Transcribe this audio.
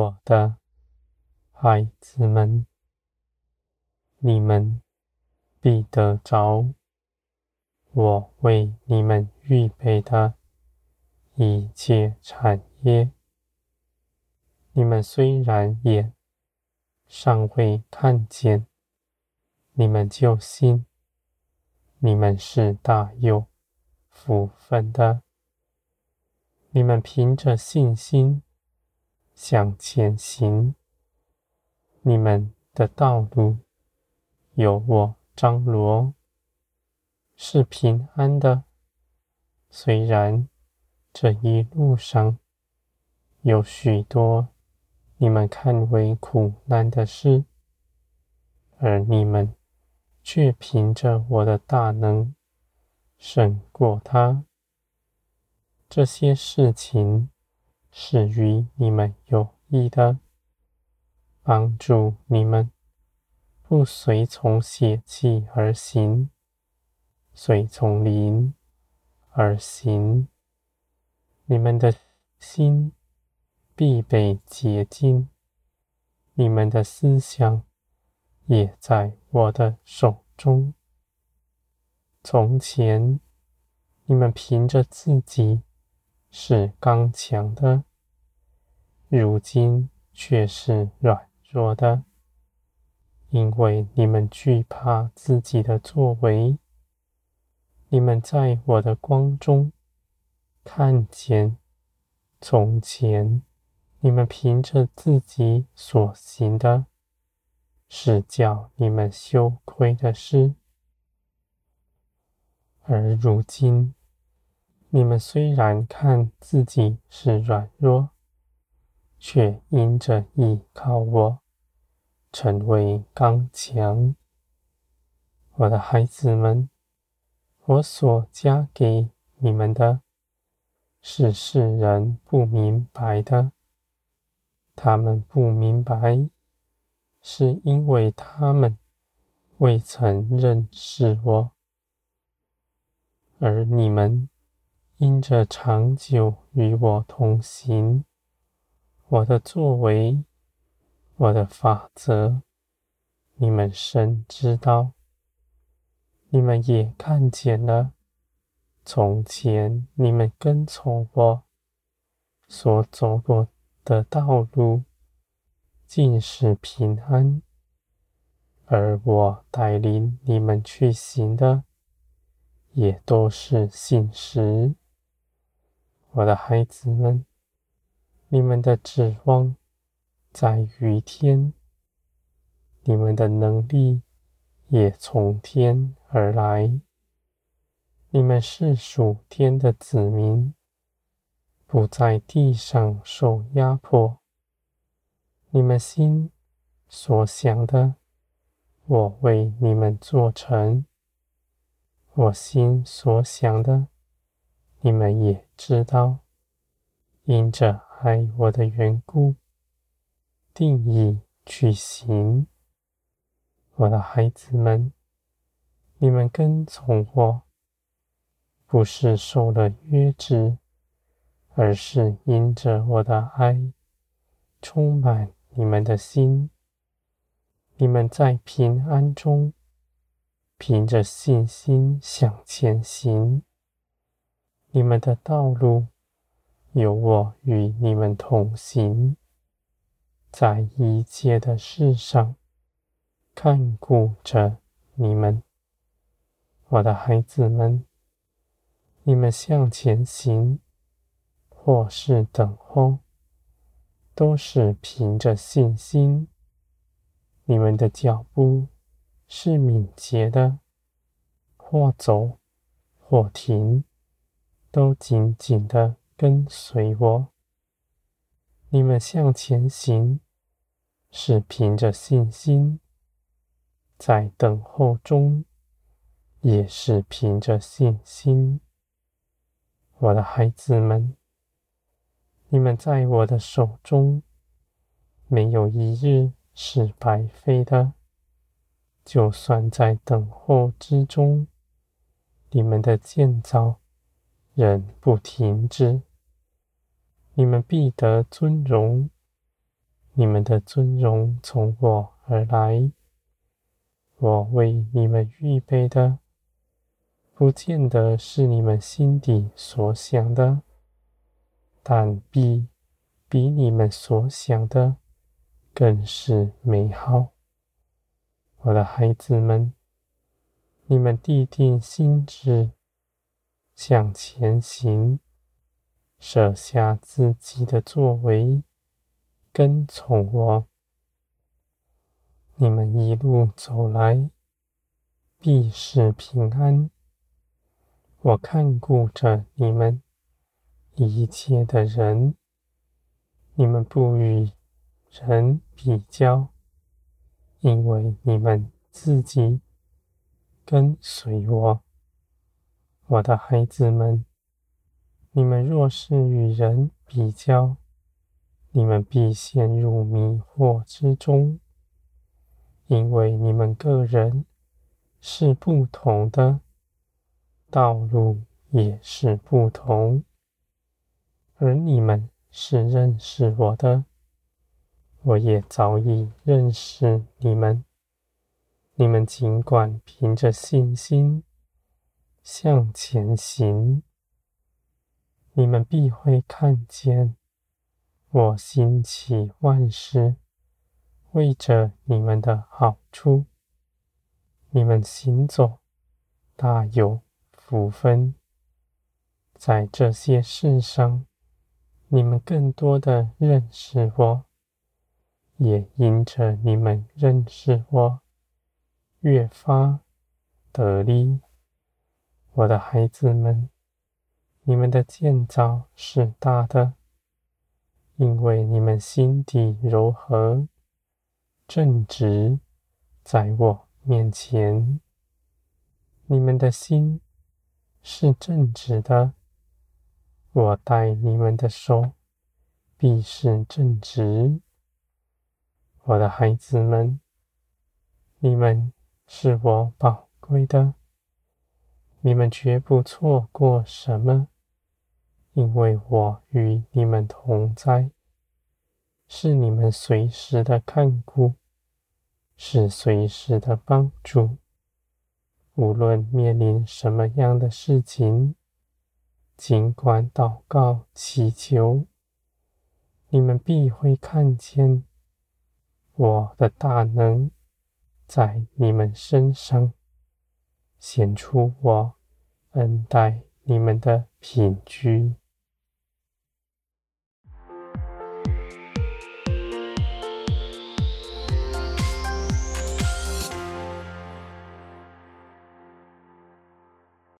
我的孩子们，你们必得着我为你们预备的一切产业。你们虽然眼尚未看见，你们就信，你们是大有福分的。你们凭着信心向前行，你们的道路有我张罗，是平安的。虽然这一路上有许多你们看为苦难的事，而你们却凭着我的大能胜过它。这些事情是与你们有益的，帮助你们不随从血气而行，随从灵而行。你们的心必被洁净，你们的思想也在我的手中。从前你们凭着自己。是刚强的，如今却是软弱的，因为你们惧怕自己的作为。你们在我的光中看见，从前你们凭着自己所行的，是叫你们羞愧的事，而如今。你们虽然看自己是软弱，却因着依靠我，成为刚强。我的孩子们，我所加给你们的，是世人不明白的。他们不明白，是因为他们未曾认识我，而你们。因着长久与我同行，我的作为，我的法则，你们深知道，你们也看见了。从前你们跟从我所走过的道路，尽是平安；而我带领你们去行的，也都是信实。我的孩子们，你们的指望在于天，你们的能力也从天而来。你们是属天的子民，不在地上受压迫。你们心所想的，我为你们做成；我心所想的。你们也知道，因着爱我的缘故，定意去行。我的孩子们，你们跟从我，不是受了约制，而是因着我的爱，充满你们的心。你们在平安中，凭着信心向前行。你们的道路有我与你们同行，在一切的事上看顾着你们，我的孩子们。你们向前行，或是等候，都是凭着信心。你们的脚步是敏捷的，或走，或停。都紧紧的跟随我。你们向前行，是凭着信心；在等候中，也是凭着信心。我的孩子们，你们在我的手中，没有一日是白费的。就算在等候之中，你们的建造。人不停止，你们必得尊荣，你们的尊荣从我而来。我为你们预备的，不见得是你们心底所想的，但必比你们所想的更是美好。我的孩子们，你们必定心知，向前行，舍下自己的作为，跟从我。你们一路走来，必是平安。我看顾着你们一切的人，你们不与人比较，因为你们自己跟随我。我的孩子们，你们若是与人比较，你们必陷入迷惑之中。因为你们个人是不同的，道路也是不同，而你们是认识我的，我也早已认识你们。你们尽管凭着信心向前行，你们必会看见我兴起万事。为着你们的好处，你们行走大有福分。在这些事上，你们更多的认识我，也因着你们认识我，越发得力。我的孩子们，你们的建造是大的，因为你们心地柔和。正直，在我面前，你们的心是正直的，我带你们的手必是正直。我的孩子们，你们是我宝贵的，你们绝不错过什么，因为我与你们同在，是你们随时的看顾。是随时的帮助，无论面临什么样的事情，尽管祷告祈求，你们必会看见我的大能在你们身上，显出我恩待你们的品质。